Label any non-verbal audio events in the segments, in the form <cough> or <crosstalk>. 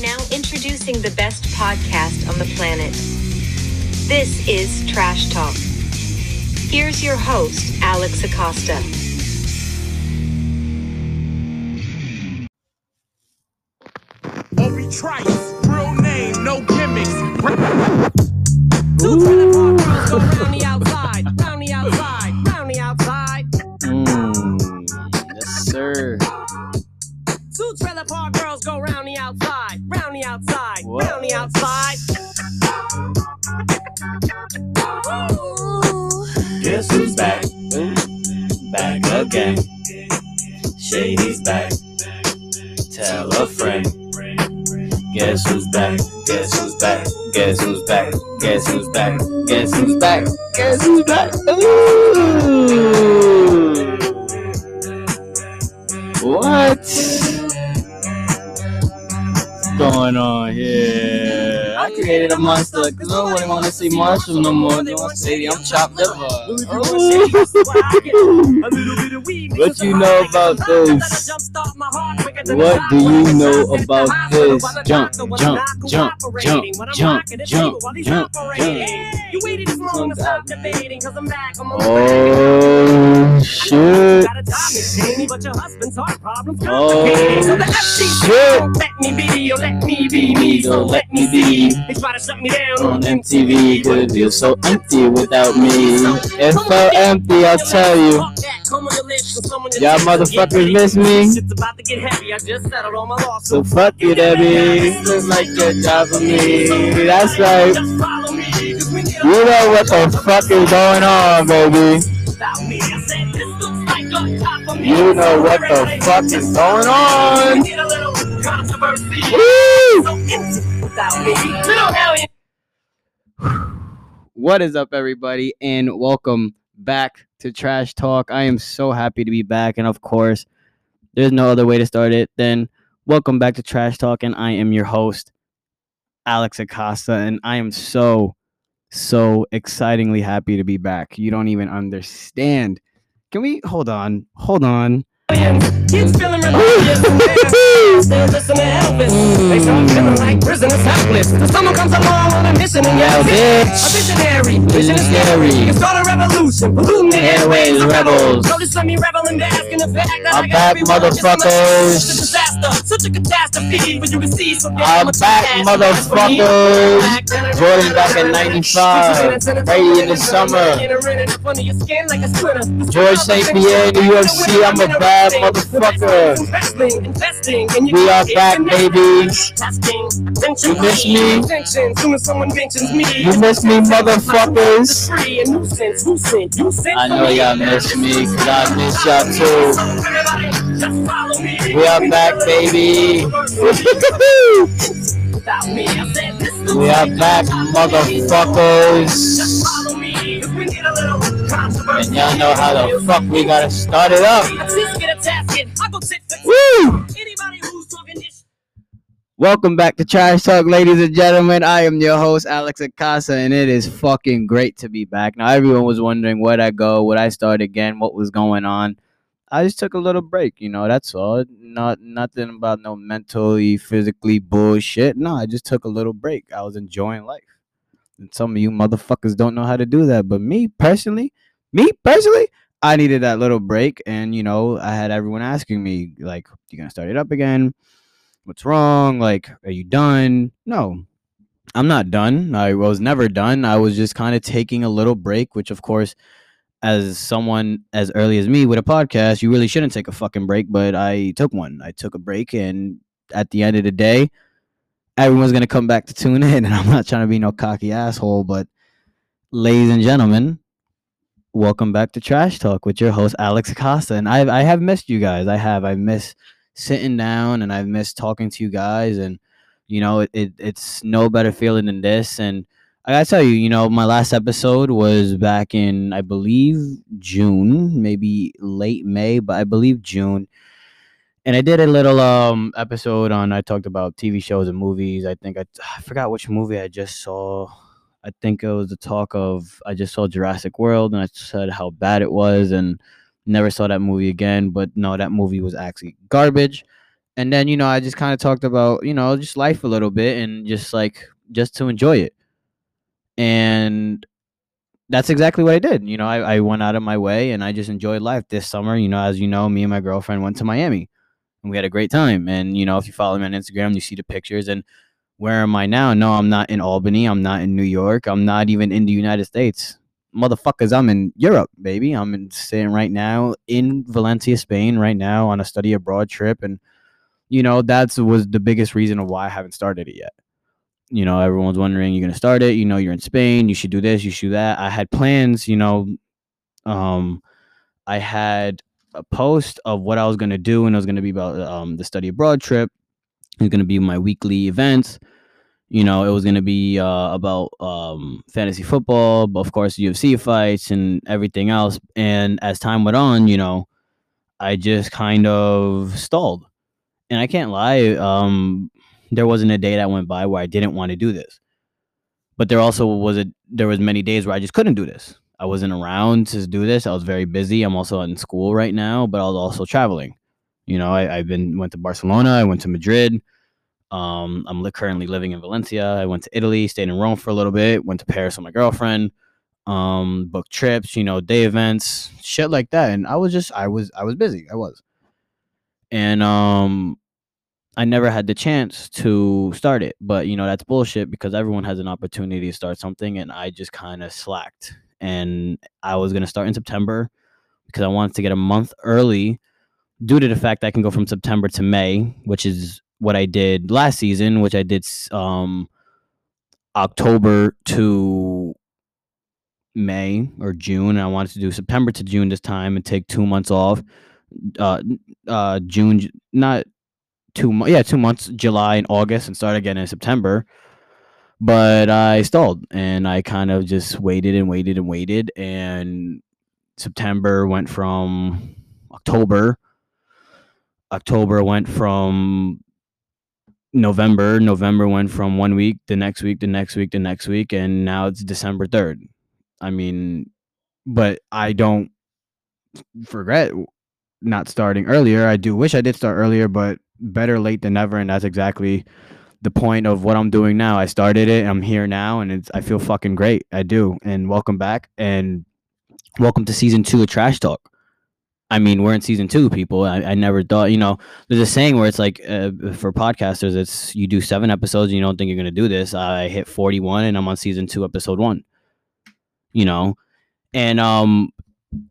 Now introducing the best podcast on the planet. This is Trash Talk. Here's your host, Alex Acosta. Trice, real name, no gimmicks. Two back? Guess who's back? Ooh. What? What's going on here? I created a monster because nobody want to see Marshall no more. They want to say I'm chopped up. What you know about this? <laughs> What do you know about this? Jump, jump, jump, jump, jump, jump, jump, jump. You waited this long to stop debating, cause I'm back. I'm on Oh shit! Got a job, Miss Jamie, but your husband's heart Oh, complicated. So the FCC shit. Let me be, or let me be me, so let me be. They try to shut me down On MTV, cause you're so empty without me. It's so empty, I'll tell you. Y'all motherfuckers miss me? It's about to get heavy. I just settled on my loss. So fuck you, Debbie. Looks like your job for me. That's right. Just follow me, 'cause we get You know what the fuck is going on, baby. without me. I said, this looks like a top for me. You know what the fuck is going on. We get a little controversy. Woo! So empty without me. Little hell yeah. What is up, everybody, and welcome back to Trash Talk. I am so happy to be back, and of course, there's no other way to start it than welcome back to Trash Talk, and I am your host, Alex Acosta, and I am so, so excitingly happy to be back. You don't even understand. Can we hold on? Hold on. Feeling rebellious. <laughs> Still listen to Elvis. They start feeling like prisoners helpless. Someone comes along on a mission and Yeah, yells, bitch. A visionary. Vision is Visionary. scary. You can start a revolution. Polluting the airways rebels. Rebels. So just let me revel in bask in the fact that I'm I back, everyone just on my- motherfuckers. Such a disaster. Such a catastrophe. But you can see so I'm back, motherfuckers. Jordan back in 95. Ready in the summer. George St. Pierre, UFC, I'm a bad motherfucker. We are back, baby. You miss me? You miss me, motherfuckers? I know y'all miss me, cause I miss y'all too. We are back, baby. We are back, motherfuckers. And y'all know how the fuck we gotta start it up. Woo! Welcome back to Trash Talk, ladies and gentlemen. I am your host, Alex Acasa, and it is fucking great to be back. Now, everyone was wondering where'd I go, would I start again, what was going on. I just took a little break, you know, that's all. Not nothing about no mentally, physically bullshit. No, I just took a little break. I was enjoying life. And some of you motherfuckers don't know how to do that. But me personally, me personally, I needed that little break. And, you know, I had everyone asking me, like, you gonna start it up again? What's wrong? Like, are you done? No, I'm not done. I was never done. I was just kind of taking a little break, which, of course, as someone as early as me with a podcast, you really shouldn't take a fucking break. But I took one. I took a break. And at the end of the day, everyone's going to come back to tune in. And <laughs> I'm not trying to be no cocky asshole, but ladies and gentlemen, welcome back to Trash Talk with your host Alex Acosta. And I I have missed you guys. I have. I miss sitting down and I've missed talking to you guys. And you know, it, it it's no better feeling than this. And I gotta tell you, you know, my last episode was back in I believe June, maybe late May, but I believe June. And I did a little um episode on I talked about TV shows and movies. I think I, I forgot which movie I just saw. I think it was the talk of I just saw Jurassic World and I said how bad it was and never saw that movie again. But no, that movie was actually garbage. and then you know I just kind of talked about you know just life a little bit and just like just to enjoy it, and that's exactly what I did. You know, I, I went out of my way and I just enjoyed life this summer. You know, as you know, me and my girlfriend went to Miami and we had a great time. And you know, if you follow me on Instagram, you see the pictures. And where am I now? No, I'm not in Albany. I'm not in New York. I'm not even in the United States. Motherfuckers, I'm in Europe, baby. I'm in, sitting right now in Valencia, Spain, right now on a study abroad trip. And you know, that's was the biggest reason of why I haven't started it yet. You know, everyone's wondering, you're gonna start it. You know, you're in Spain. You should do this. You should do that. I had plans. You know, um, I had a post of what I was gonna do, and it was gonna be about um the study abroad trip. It was gonna be my weekly events. You know, it was gonna be uh, about um fantasy football, but of course UFC fights and everything else. And as time went on, you know, I just kind of stalled. And I can't lie, um, there wasn't a day that went by where I didn't want to do this. But there also was a there was many days where I just couldn't do this. I wasn't around to do this. I was very busy. I'm also in school right now, but I was also traveling. You know, I, I've been went to Barcelona. I went to Madrid. Um, I'm li- currently living in Valencia. I went to Italy, stayed in Rome for a little bit. Went to Paris with my girlfriend. Um, booked trips. You know, day events, shit like that. And I was just, I was, I was busy. I was, and um, I never had the chance to start it. But you know, that's bullshit because everyone has an opportunity to start something, and I just kind of slacked. And I was gonna start in September because I wanted to get a month early due to the fact that I can go from September to May, which is what I did last season, which I did um October to May or June. And I wanted to do September to June this time and take two months off. Uh, uh, June, not two months. Yeah, two months, July and August, and start again in September. But I stalled and I kind of just waited and waited and waited. And September went from October. October went from November. November went from one week, the next week, the next week, the next week, and now it's December 3rd. I mean, but I don't regret not starting earlier. I do wish I did start earlier, but better late than never. And that's exactly the point of what I'm doing now. I started it, I'm here now, and it's I feel fucking great. I do. And welcome back and welcome to season two of Trash Talk. I mean, we're in season two, people. I, I never thought, you know, there's a saying where it's like uh, for podcasters, it's you do seven episodes and you don't think you're gonna do this. I hit 41 and I'm on season two, episode one. You know, and um,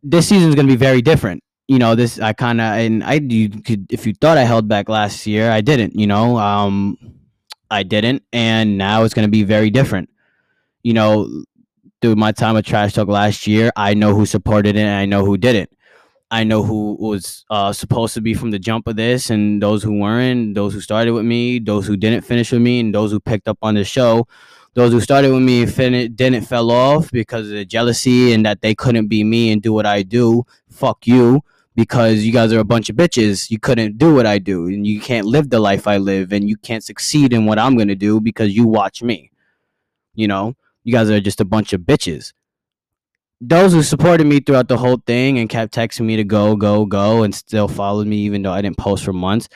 this season is gonna be very different. You know, this I kind of and I you could if you thought I held back last year, I didn't. You know, um, I didn't, and now it's gonna be very different. You know, through my time with Trash Talk last year, I know who supported it and I know who didn't. I know who was uh, supposed to be from the jump of this, and those who weren't, those who started with me, those who didn't finish with me, and those who picked up on the show. Those who started with me and fin- didn't fell off because of the jealousy and that they couldn't be me and do what I do. Fuck you, because you guys are a bunch of bitches. You couldn't do what I do, and you can't live the life I live, and you can't succeed in what I'm gonna do because you watch me. You know, you guys are just a bunch of bitches those who supported me throughout the whole thing and kept texting me to go, go, go, and still followed me even though I didn't post for months.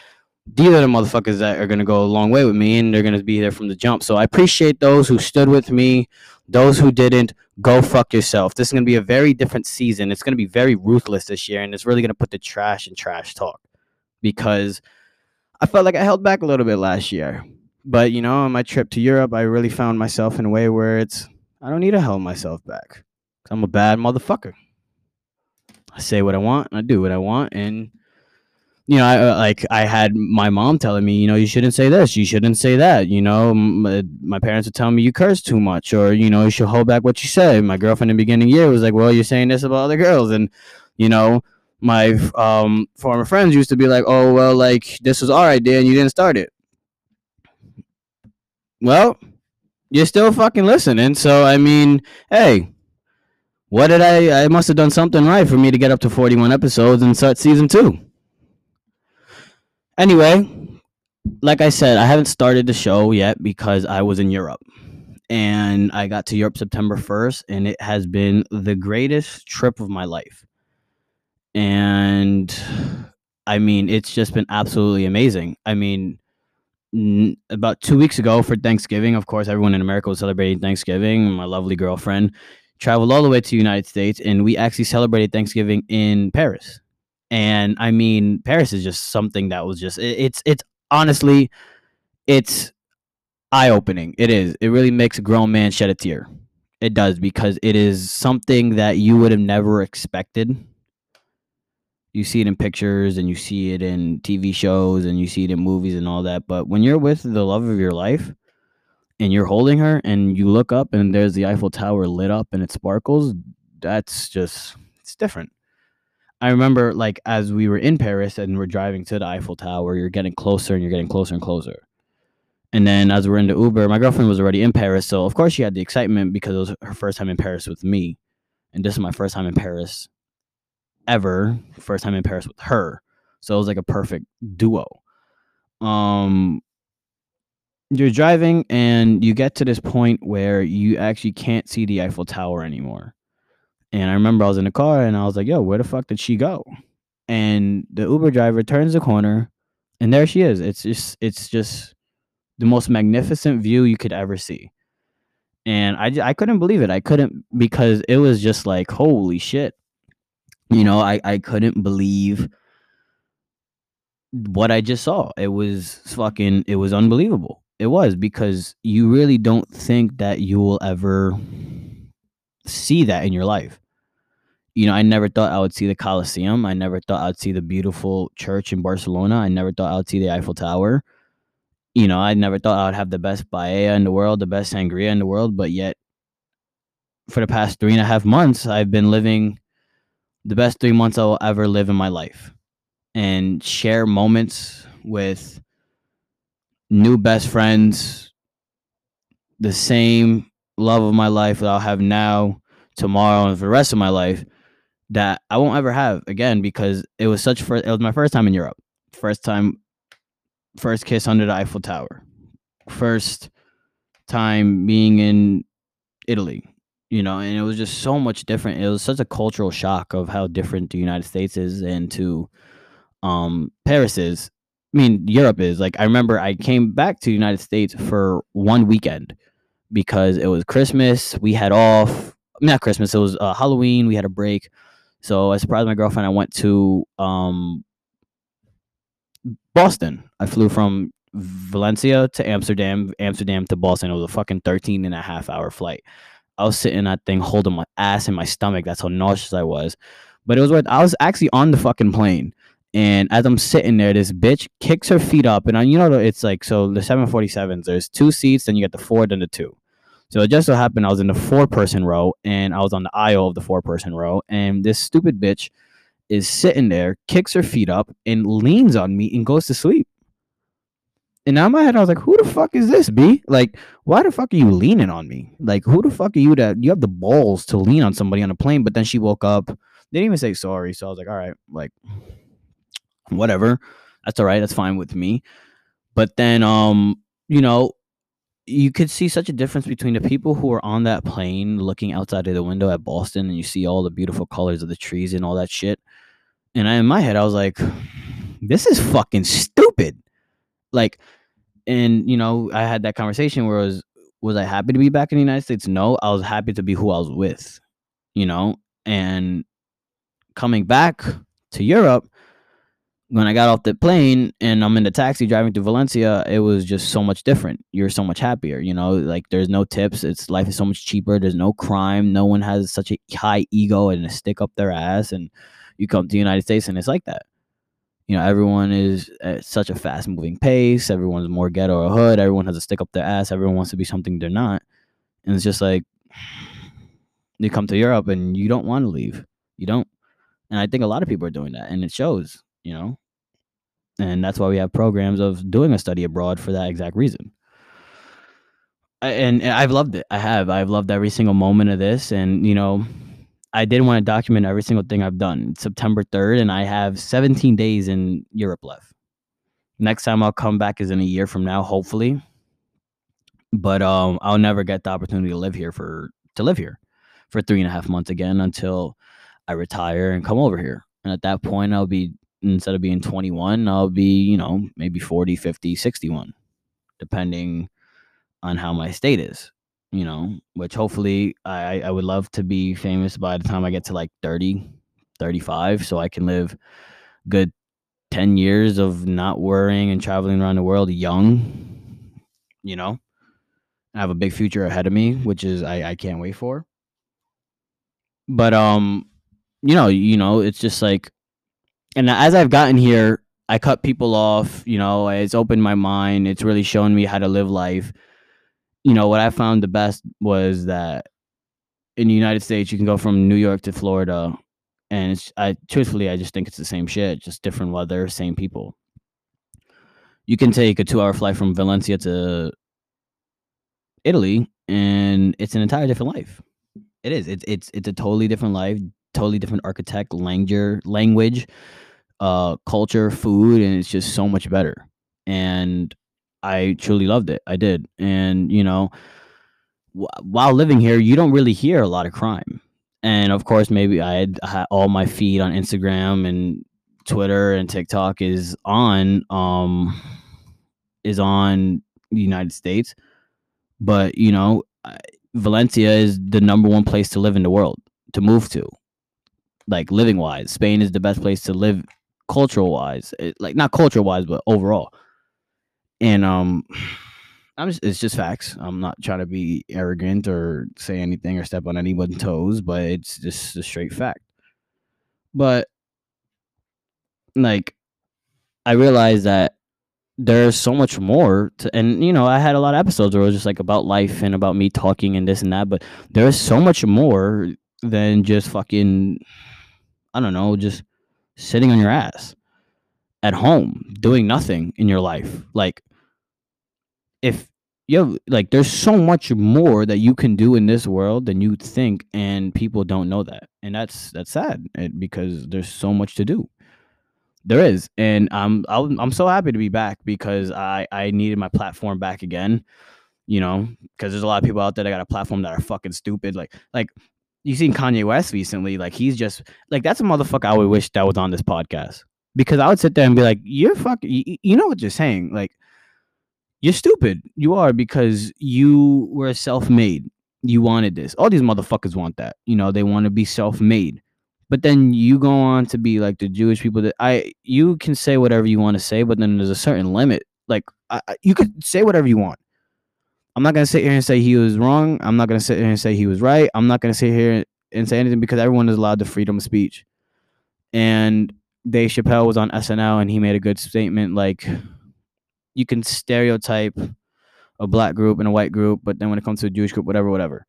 These are the motherfuckers that are gonna go a long way with me and they're gonna be there from the jump. So I appreciate those who stood with me. Those who didn't, go fuck yourself. This is gonna be a very different season. It's gonna be very ruthless this year, and it's really gonna put the trash in trash talk because I felt like I held back a little bit last year. But you know, on my trip to Europe, I really found myself in a way where it's I don't need to hold myself back. I'm a bad motherfucker. I say what I want and I do what I want. And, you know, I uh, like I had my mom telling me, you know, you shouldn't say this, you shouldn't say that. You know, M- uh, my parents would tell me you curse too much or, you know, you should hold back what you say. My girlfriend in the beginning the year was like, well, you're saying this about other girls. And, you know, my um, former friends used to be like, oh, well, like this was our idea and you didn't start it. Well, you're still fucking listening. So, I mean, hey, what did I? I must have done something right for me to get up to 41 episodes and start season two. Anyway, like I said, I haven't started the show yet because I was in Europe. And I got to Europe September 1st, and it has been the greatest trip of my life. And I mean, it's just been absolutely amazing. I mean, n- about two weeks ago for Thanksgiving, of course, everyone in America was celebrating Thanksgiving. My lovely girlfriend traveled all the way to the United States, and we actually celebrated Thanksgiving in Paris. And I mean, Paris is just something that was just it- it's it's honestly it's eye opening. It is. It really makes a grown man shed a tear. It does because it is something that you would have never expected. You see it in pictures and you see it in TV shows and you see it in movies and all that. But when you're with the love of your life and you're holding her and you look up and there's the Eiffel Tower lit up and it sparkles, that's just, it's different. I remember like as we were in Paris and we're driving to the Eiffel Tower, you're getting closer and you're getting closer and closer. And then as we're in the Uber, my girlfriend was already in Paris, so of course she had the excitement because it was her first time in Paris with me, and this is my first time in Paris ever. First time in Paris with her, so it was like a perfect duo. Um, you're driving and you get to this point where you actually can't see the Eiffel Tower anymore. And I remember I was in the car and I was like, "Yo, where the fuck did she go?" And the Uber driver turns the corner, and there she is. It's just, it's just the most magnificent view you could ever see. And I, I couldn't believe it. I couldn't because it was just like, holy shit. You know, I, I couldn't believe what I just saw. It was fucking, it was unbelievable. It was because you really don't think that you will ever see that in your life. You know, I never thought I would see the Colosseum. I never thought I'd see the beautiful church in Barcelona. I never thought I would see the Eiffel Tower you know, I never thought I would have the best paella in the world, the best sangria in the world, but yet for the past three and a half months, I've been living the best three months I will ever live in my life and share moments with new best friends, the same love of my life that I'll have now, tomorrow, and for the rest of my life that I won't ever have again because it was such for it was my first time in Europe. First time first kiss under the Eiffel Tower. First time being in Italy, you know, and it was just so much different. It was such a cultural shock of how different the United States is and to um Paris is. I mean, Europe is. Like I remember I came back to the United States for one weekend because it was Christmas. We had off. Not Christmas. It was uh, Halloween. We had a break. So I surprised my girlfriend. I went to um Boston. I flew from Valencia to Amsterdam, Amsterdam to Boston. It was a fucking 13 and a half hour flight. I was sitting in that thing holding my ass in my stomach. That's how nauseous I was. But it was worth I was actually on the fucking plane. And as I'm sitting there, this bitch kicks her feet up. And I, you know, it's like, so the 747s, there's two seats, then you get the four, then the two. So it just so happened I was in the four person row and I was on the aisle of the four person row. And this stupid bitch is sitting there, kicks her feet up, and leans on me and goes to sleep. And now in my head, I was like, who the fuck is this, B? Like, why the fuck are you leaning on me? Like, who the fuck are you that you have the balls to lean on somebody on a plane? But then she woke up. They didn't even say sorry. So I was like, all right, like, whatever. That's all right. That's fine with me. But then, um, you know, you could see such a difference between the people who are on that plane looking outside of the window at Boston and you see all the beautiful colors of the trees and all that shit. And I, in my head, I was like, this is fucking stupid. Like, and you know, I had that conversation where I was, was I happy to be back in the United States? No, I was happy to be who I was with, you know, and coming back to Europe, when I got off the plane and I'm in the taxi driving to Valencia, it was just so much different. You're so much happier, you know, like there's no tips. It's life is so much cheaper. There's no crime. No one has such a high ego and a stick up their ass. And you come to the United States and it's like that. You know, everyone is at such a fast moving pace. Everyone's more ghetto or hood. Everyone has a stick up their ass. Everyone wants to be something they're not. And it's just like you come to Europe and you don't want to leave. You don't. And I think a lot of people are doing that and it shows, you know. And that's why we have programs of doing a study abroad for that exact reason. And, and I've loved it. I have. I've loved every single moment of this. And, you know, I did want to document every single thing I've done. It's September 3rd, and I have 17 days in Europe left. Next time I'll come back is in a year from now, hopefully. But um, I'll never get the opportunity to live here for to live here for three and a half months again until I retire and come over here. And at that point, I'll be instead of being 21, I'll be, you know, maybe 40, 50, 61, depending on how my state is, you know, which hopefully I, I would love to be famous by the time I get to like 30, 35, so I can live good 10 years of not worrying and traveling around the world young, you know. I have a big future ahead of me, which is I, I can't wait for. But um, you know, you know, it's just like and as I've gotten here, I cut people off, you know, it's opened my mind. It's really shown me how to live life. You know, what I found the best was that in the United States, you can go from New York to Florida, and it's I truthfully I just think it's the same shit, just different weather, same people. You can take a two-hour flight from Valencia to Italy, and it's an entire different life. It is. It's it's it's a totally different life, totally different architect, language, language, uh, culture, food, and it's just so much better. And I truly loved it. I did, and you know, wh- while living here, you don't really hear a lot of crime. And of course, maybe I had, had all my feed on Instagram and Twitter and TikTok is on um is on the United States, but you know, I- Valencia is the number one place to live in the world to move to. Like living wise, Spain is the best place to live cultural wise. It, like not cultural wise, but overall. And um <sighs> I'm just, it's just facts. I'm not trying to be arrogant or say anything or step on anyone's toes, but it's just a straight fact. But like I realized that there's so much more to and you know, I had a lot of episodes where it was just like about life and about me talking and this and that, but there's so much more than just fucking I don't know, just sitting on your ass at home doing nothing in your life. Like if you have, like there's so much more that you can do in this world than you think and people don't know that. And that's that's sad eh, because there's so much to do. There is, and I'm I'm I'm so happy to be back because I I needed my platform back again. You know, because there's a lot of people out there that got a platform that are fucking stupid. Like like you seen Kanye West recently. Like he's just like that's a motherfucker. I would wish that was on this podcast because I would sit there and be like, "You're fucking. You, you know what you're saying? Like you're stupid. You are because you were self-made. You wanted this. All these motherfuckers want that. You know, they want to be self-made." But then you go on to be like the Jewish people that I you can say whatever you want to say, but then there's a certain limit. Like I, you could say whatever you want. I'm not gonna sit here and say he was wrong. I'm not gonna sit here and say he was right. I'm not gonna sit here and say anything because everyone is allowed the freedom of speech. And Dave Chappelle was on SNL and he made a good statement like you can stereotype a black group and a white group, but then when it comes to a Jewish group, whatever, whatever.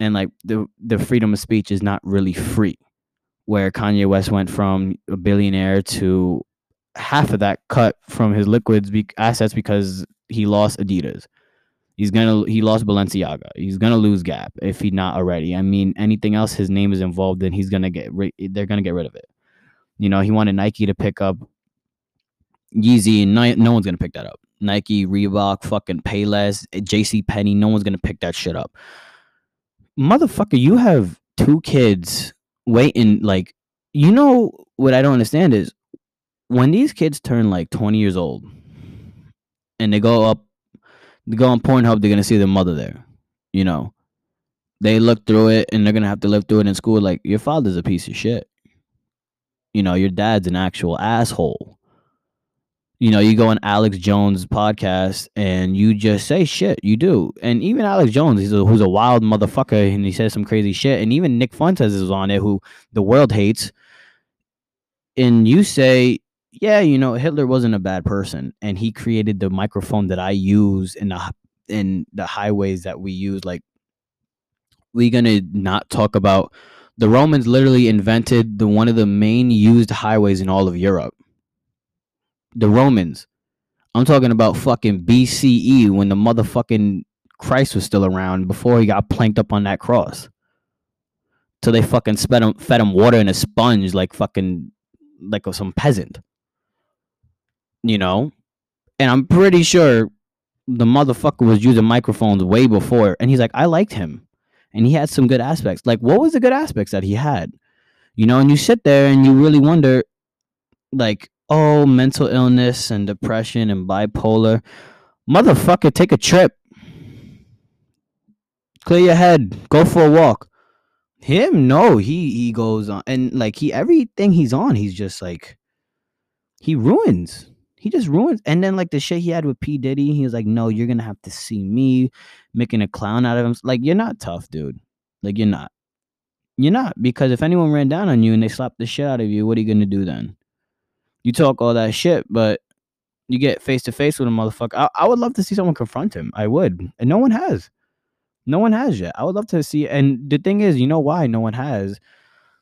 And like the the freedom of speech is not really free. Where Kanye West went from a billionaire to half of that cut from his liquids be- assets because he lost Adidas. He's gonna he lost Balenciaga. He's gonna lose Gap if he not already. I mean, anything else his name is involved in, he's gonna get ri- they're gonna get rid of it. You know, he wanted Nike to pick up Yeezy, and no, no one's gonna pick that up. Nike, Reebok, fucking Payless, J.C. Penney, no one's gonna pick that shit up. Motherfucker, you have two kids waiting. Like, you know what I don't understand is when these kids turn like twenty years old, and they go up go on Pornhub, they're gonna see their mother there. You know, they look through it and they're gonna have to live through it in school. Like your father's a piece of shit. You know, your dad's an actual asshole. You know, you go on Alex Jones' podcast and you just say shit. You do, and even Alex Jones, he's a, who's a wild motherfucker, and he says some crazy shit. And even Nick Fuentes is on it, who the world hates. And you say, yeah, you know, Hitler wasn't a bad person, and he created the microphone that I use in the in the highways that we use. Like, we gonna not talk about the Romans literally invented the one of the main used highways in all of Europe. The Romans. I'm talking about fucking BCE when the motherfucking Christ was still around before he got planked up on that cross. Till they fucking fed him, fed him water in a sponge like fucking like some peasant you know and i'm pretty sure the motherfucker was using microphones way before and he's like i liked him and he had some good aspects like what was the good aspects that he had you know and you sit there and you really wonder like oh mental illness and depression and bipolar. Motherfucker, take a trip. Clear your head. Go for a walk. Him, no, he he goes on and like he everything he's on, he's just like he ruins. He just ruins. And then like the shit he had with P Diddy, he was like, "No, you're gonna have to see me making a clown out of him." Like you're not tough, dude. Like you're not. You're not because if anyone ran down on you and they slapped the shit out of you, what are you gonna do then? You talk all that shit, but you get face to face with a motherfucker. I, I would love to see someone confront him. I would, and no one has. No one has yet. I would love to see. And the thing is, you know why no one has?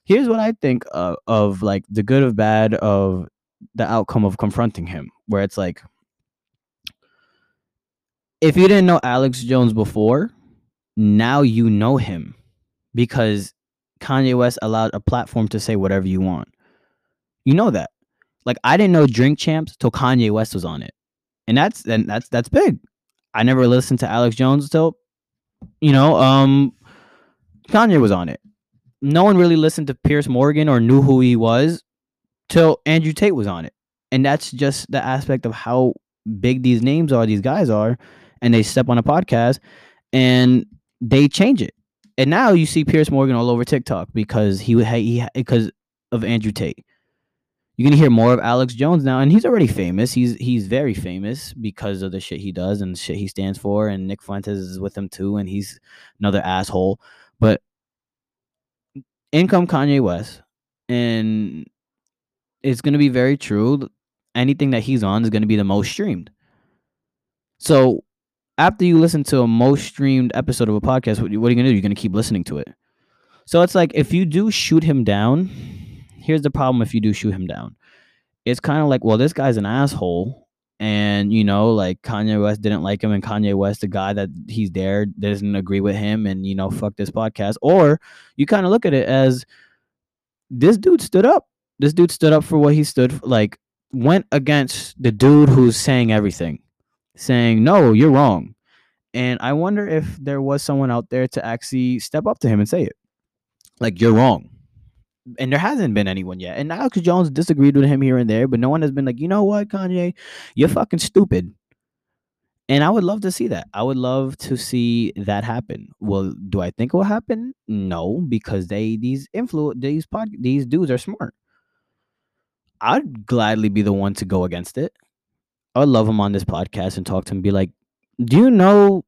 Here's what I think of, of like the good of bad of the outcome of confronting him, where it's like, if you didn't know Alex Jones before, now you know him because Kanye West allowed a platform to say whatever you want. You know that. Like I didn't know Drink Champs till Kanye West was on it. And that's and that's that's big. I never listened to Alex Jones till you know, um Kanye was on it. No one really listened to Pierce Morgan or knew who he was till Andrew Tate was on it. And that's just the aspect of how big these names are, these guys are, and they step on a podcast and they change it. And now you see Pierce Morgan all over TikTok because he would he because of Andrew Tate. You're gonna hear more of Alex Jones now, and he's already famous. He's he's very famous because of the shit he does and the shit he stands for. And Nick Fuentes is with him too, and he's another asshole. But in come Kanye West, and it's gonna be very true. Anything that he's on is gonna be the most streamed. So after you listen to a most streamed episode of a podcast, what, are you gonna do? You're gonna keep listening to it. So it's like if you do shoot him down, here's the problem if you do shoot him down. It's kind of like, well, this guy's an asshole. And you know, like Kanye West didn't like him, and Kanye West, the guy that he's there, doesn't agree with him, and you know, fuck this podcast. Or you kind of look at it as this dude stood up. This dude stood up for what he stood for, like went against the dude who's saying everything, saying, No, you're wrong. And I wonder if there was someone out there to actually step up to him and say it. Like, you're wrong and there hasn't been anyone yet. And Alex Jones disagreed with him here and there, but no one has been like, you know what, Kanye, you're fucking stupid. And I would love to see that. I would love to see that happen. Well, do I think it will happen? No, because they these influ these pod these dudes are smart. I'd gladly be the one to go against it. I would love him on this podcast and talk to him, be like, "Do you know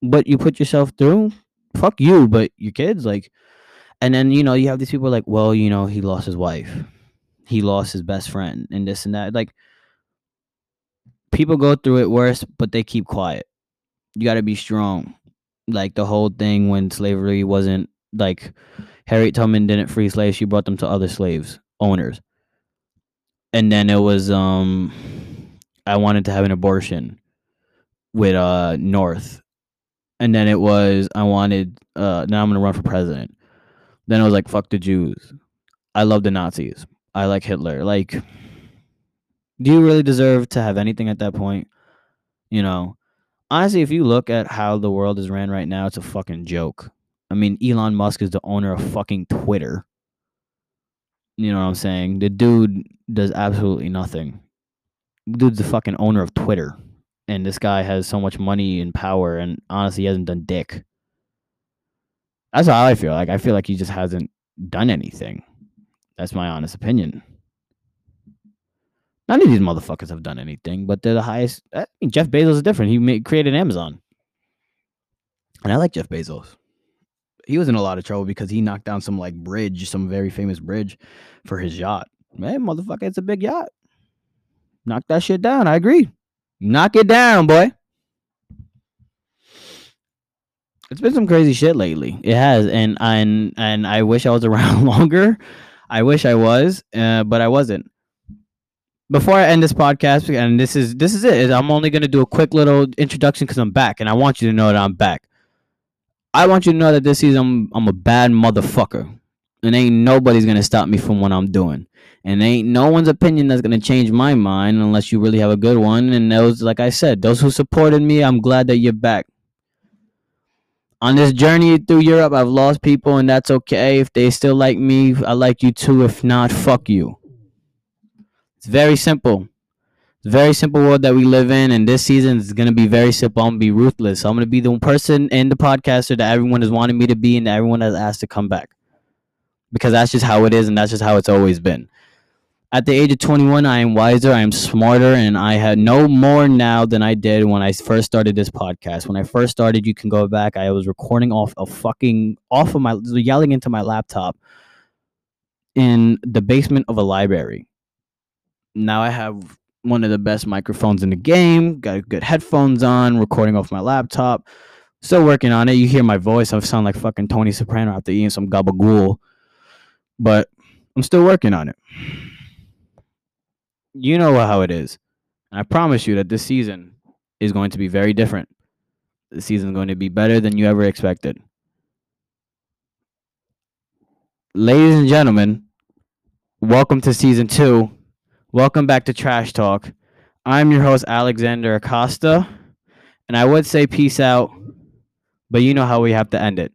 what you put yourself through? Fuck you, but your kids, like, and then, you know, you have these people like, well, you know, he lost his wife. He lost his best friend and this and that. Like people go through it worse, but they keep quiet. You got to be strong. Like the whole thing when slavery wasn't like Harriet Tubman didn't free slaves, she brought them to other slaves, owners. And then it was um I wanted to have an abortion with uh North. And then it was I wanted uh now I'm to run for president then it was like, fuck the Jews. I love the Nazis. I like Hitler. Like, do you really deserve to have anything at that point? You know, honestly, if you look at how the world is ran right now, it's a fucking joke. I mean, Elon Musk is the owner of fucking Twitter. You know what I'm saying? The dude does absolutely nothing. Dude's the fucking owner of Twitter. And this guy has so much money and power, and honestly, he hasn't done dick. That's how I feel. Like I feel like he just hasn't done anything. That's my honest opinion. None of these motherfuckers have done anything, but they're the highest. I mean, Jeff Bezos is different. He made, created Amazon, and I like Jeff Bezos. He was in a lot of trouble because he knocked down some like bridge, some very famous bridge, for his yacht. Man, motherfucker, it's a big yacht. Knock that shit down. I agree. Knock it down, boy. It's been some crazy shit lately. It has, and and and I wish I was <laughs> around longer. I wish I was, uh, but I wasn't. Before I end this podcast, and this is this is it. I'm only gonna do a quick little introduction because I'm back, and I want you to know that I'm back. I want you to know that this season I'm, I'm a bad motherfucker, and ain't nobody's gonna stop me from what I'm doing, and ain't no one's opinion that's gonna change my mind unless you really have a good one. And those, like I said, those who supported me, I'm glad that you're back on this journey through Europe, I've lost people, and that's okay. If they still like me, I like you too. If not, fuck you. It's very simple. Very simple world that we live in, and this season is gonna be very simple. I'm gonna be ruthless. I'm gonna be the person in the podcaster that everyone has wanted me to be, and everyone has asked to come back. Because that's just how it is, and that's just how it's always been. At the age of 21, I am wiser, I am smarter, and I had no more now than I did when I first started this podcast. When I first started, you can go back. I was recording off a fucking off of my yelling into my laptop in the basement of a library. Now I have one of the best microphones in the game, got good headphones on, recording off my laptop. Still working on it. You hear my voice, I sound like fucking Tony Soprano after eating some gabagool. But I'm still working on it. You know how it is. And I promise you that this season is going to be very different. The season is going to be better than you ever expected. Ladies and gentlemen, welcome to season two. Welcome back to Trash Talk. I'm your host, Alexander Acosta. And I would say peace out, but you know how we have to end it.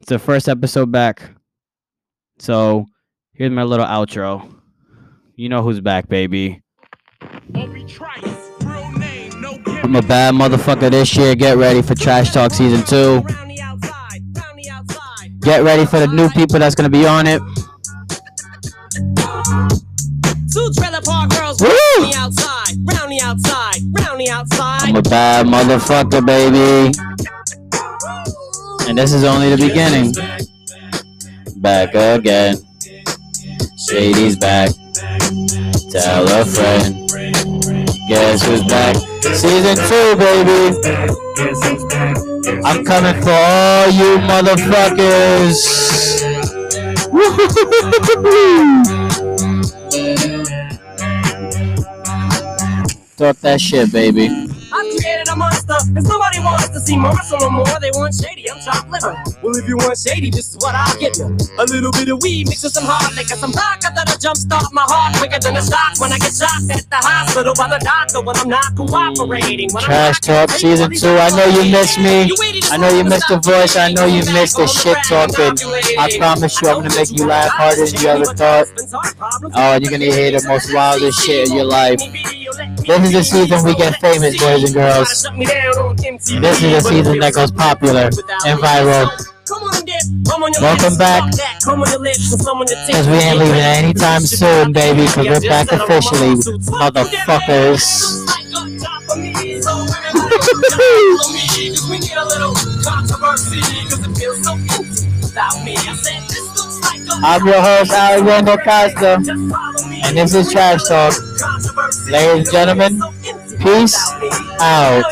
It's the first episode back. So here's my little outro. You know who's back, baby. I'm a bad motherfucker this year. Get ready for Trash Talk Season 2. Get ready for the new people that's going to be on it. Two trailer park girls Woo! round the outside, round the outside, round the outside. I'm a bad motherfucker, baby. And this is only the beginning. Back again. Shady's back. Tell a friend. Guess who's back? Season two, baby. I'm coming for all you motherfuckers. Talk that shit, baby. Monster, cause nobody wants to see Marshall no more. They want shady, I'm chopped liver. Well, if you want shady, this is what I'll give you. A little bit of weed mixed with some hard liquor, some vodka that'll jumpstart my heart quicker than a shock when I get shocked at the hospital by the doctor when I'm not cooperating. When Trash Talk Season 2. I know you miss me. I know you missed the voice. I know you missed the shit talking. I promise you, I'm gonna make you laugh harder than you ever thought. Oh, you're gonna hear the most wildest shit in your life. This is the season we get famous, boys and girls. This is the season that goes popular and viral. Welcome back. Cause we ain't leaving anytime soon, baby. Cause we're back officially, motherfuckers. <laughs> I'm your host, Alexander Costa, and this is Trash Talk. Ladies and gentlemen, peace out.